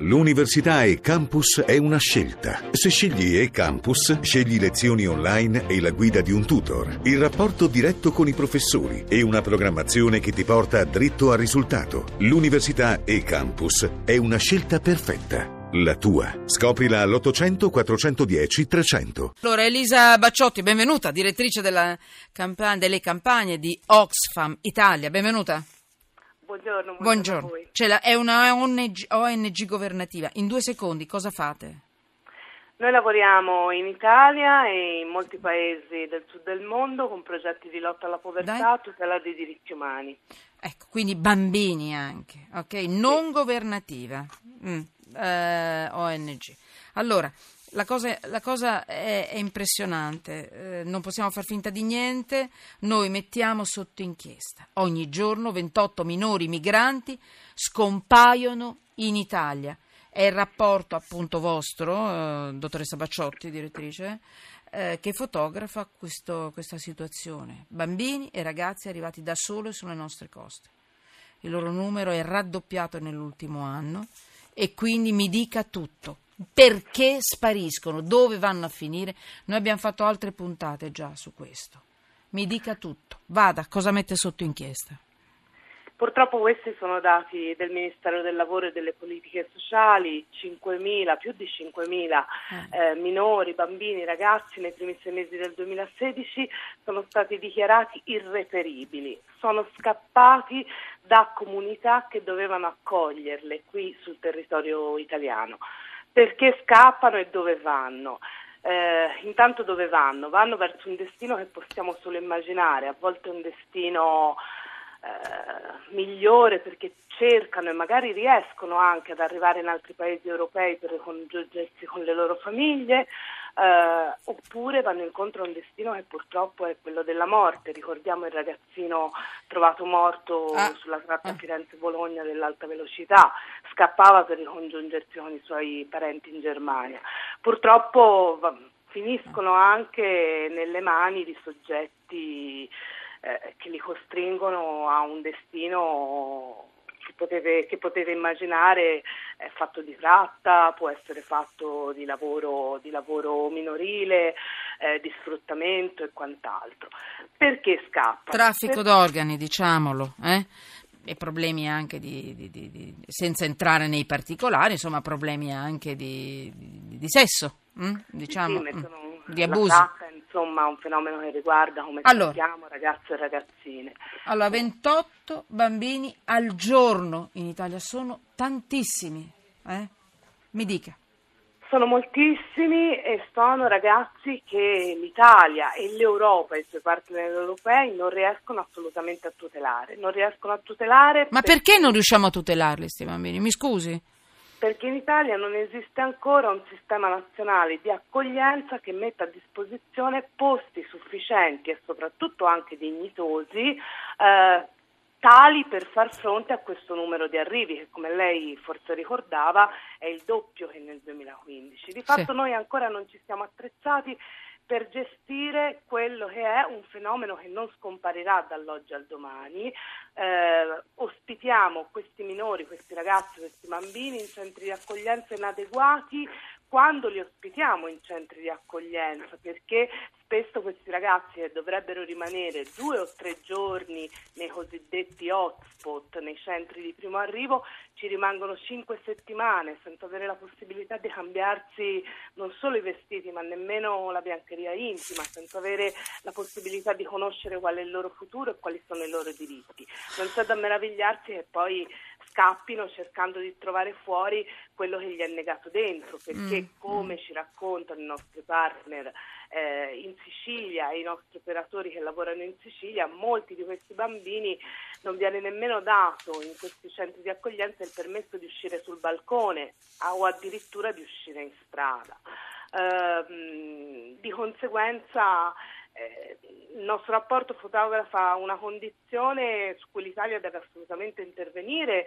L'università e campus è una scelta. Se scegli e campus, scegli lezioni online e la guida di un tutor, il rapporto diretto con i professori e una programmazione che ti porta dritto al risultato. L'università e campus è una scelta perfetta. La tua. Scoprila all'800 410 300. Allora, Elisa Bacciotti, benvenuta, direttrice campa- delle campagne di Oxfam Italia. Benvenuta. Buongiorno, buongiorno, Buongiorno. la- è una ONG, ONG governativa. In due secondi, cosa fate? Noi lavoriamo in Italia e in molti paesi del sud del mondo con progetti di lotta alla povertà, Dai. tutela dei diritti umani. Ecco, quindi bambini anche, ok? Non governativa, Mm, eh, ONG. Allora, la cosa, la cosa è, è impressionante, eh, non possiamo far finta di niente, noi mettiamo sotto inchiesta. Ogni giorno 28 minori migranti scompaiono in Italia. È il rapporto appunto vostro, eh, dottoressa Bacciotti, direttrice, eh, che fotografa questo- questa situazione. Bambini e ragazzi arrivati da solo sulle nostre coste. Il loro numero è raddoppiato nell'ultimo anno e quindi mi dica tutto. Perché spariscono? Dove vanno a finire? Noi abbiamo fatto altre puntate già su questo. Mi dica tutto. Vada, cosa mette sotto inchiesta? Purtroppo questi sono dati del Ministero del Lavoro e delle Politiche Sociali, 5.000, più di 5.000 eh, minori, bambini, ragazzi nei primi sei mesi del 2016 sono stati dichiarati irreperibili, sono scappati da comunità che dovevano accoglierle qui sul territorio italiano. Perché scappano e dove vanno? Eh, intanto dove vanno? Vanno verso un destino che possiamo solo immaginare, a volte un destino eh, migliore perché cercano e magari riescono anche ad arrivare in altri paesi europei per ricongiungersi con le loro famiglie, eh, oppure vanno incontro a un destino che purtroppo è quello della morte. Ricordiamo il ragazzino trovato morto Ah. sulla tratta Ah. Firenze-Bologna dell'alta velocità, scappava per ricongiungersi con i suoi parenti in Germania. Purtroppo va- finiscono anche nelle mani di soggetti eh, che li costringono a un destino potete, che potete immaginare è fatto di tratta, può essere fatto di lavoro, di lavoro minorile, eh, di sfruttamento e quant'altro. Perché scappano? Traffico Per- d'organi, diciamolo, eh? E problemi anche di, di- di- di- senza entrare nei particolari, insomma, problemi anche di, sesso, mm? diciamo, Sì, mettono mm, di la abusi. tratta, insomma, un fenomeno che riguarda, come Allora. sappiamo, ragazzi e ragazzine. Allora, 28 bambini al giorno in Italia sono tantissimi, eh? Mi dica. Sono moltissimi e sono ragazzi che l'Italia e l'Europa e i suoi partner europei non riescono assolutamente a tutelare. Non riescono a tutelare Ma per- perché non riusciamo a tutelarli, questi bambini? Mi scusi? Perché in Italia non esiste ancora un sistema nazionale di accoglienza che metta a disposizione posti sufficienti e soprattutto anche dignitosi eh, tali per far fronte a questo numero di arrivi che come lei forse ricordava è il doppio che nel 2015. Di fatto Sì. noi ancora non ci siamo attrezzati per gestire quello che è un fenomeno che non scomparirà dall'oggi al domani. Eh, ospitiamo questi minori, questi ragazzi, questi bambini in centri di accoglienza inadeguati quando li ospitiamo in centri di accoglienza, perché spesso questi ragazzi che dovrebbero rimanere due o tre giorni nei cosiddetti hotspot, nei centri di primo arrivo, ci rimangono cinque settimane senza avere la possibilità di cambiarsi non solo i vestiti ma nemmeno la biancheria intima, senza avere la possibilità di conoscere qual è il loro futuro e quali sono i loro diritti. Non c'è da meravigliarsi che poi scappino cercando di trovare fuori quello che gli è negato dentro, perché come ci raccontano i nostri partner eh, in Sicilia e i nostri operatori che lavorano in Sicilia, molti di questi bambini non viene nemmeno dato in questi centri di accoglienza il permesso di uscire sul balcone o addirittura di uscire in strada. Ehm, di conseguenza il nostro rapporto fotografa una condizione su cui l'Italia deve assolutamente intervenire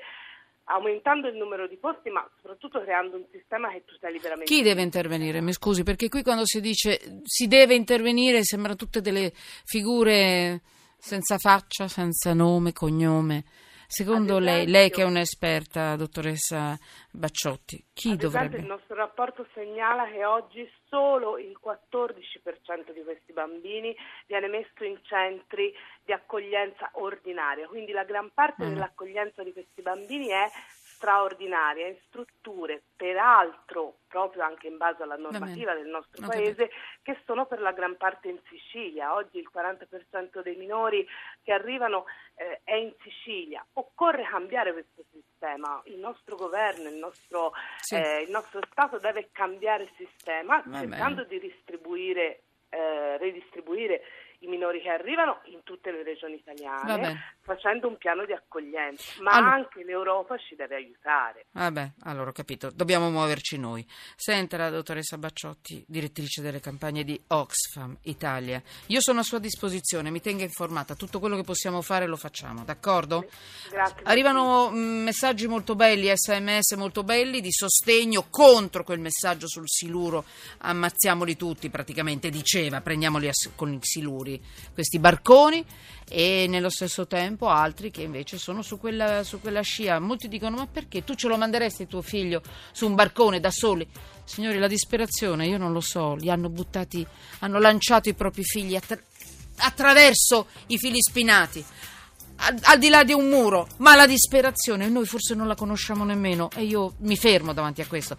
aumentando il numero di posti ma soprattutto creando un sistema che tuteli veramente Chi deve intervenire? Mi scusi, perché qui quando si dice si deve intervenire sembrano tutte delle figure senza faccia, senza nome, cognome. Secondo Ad lei, esempio- lei che è un'esperta, dottoressa Bacciotti, chi dovrebbe... esempio, il nostro rapporto segnala che oggi solo il 14% di questi bambini viene messo in centri di accoglienza ordinaria, quindi la gran parte Mm. dell'accoglienza di questi bambini è straordinaria, in strutture, peraltro proprio anche in base alla normativa del nostro paese, che sono per la gran parte in Sicilia. Oggi il 40% dei minori che arrivano eh, è in Sicilia. Occorre cambiare questo sistema, il nostro governo, il nostro, Sì. eh, il nostro Stato deve cambiare il sistema Va cercando di distribuire, eh, redistribuire i minori che arrivano in tutte le regioni italiane, bene. facendo un piano di accoglienza, ma Allora- anche l'Europa ci deve aiutare. Vabbè, allora ho capito, dobbiamo muoverci noi. Senta la dottoressa Bacciotti, direttrice delle campagne di Oxfam Italia. Io sono a sua disposizione, mi tenga informata, tutto quello che possiamo fare lo facciamo, d'accordo? Grazie. Arrivano mm, messaggi molto belli, sms molto belli di sostegno contro quel messaggio sul siluro, ammazziamoli tutti praticamente, diceva, prendiamoli con i siluri, questi barconi e nello stesso tempo altri che invece sono su quella, su quella scia. Molti dicono ma perché tu ce lo manderesti tuo figlio su un barcone da soli? Signori, la disperazione, io non lo so, li hanno buttati, hanno lanciato i propri figli attra- attraverso i fili spinati al, al di là di un muro, ma la disperazione noi forse non la conosciamo nemmeno e io mi fermo davanti a questo.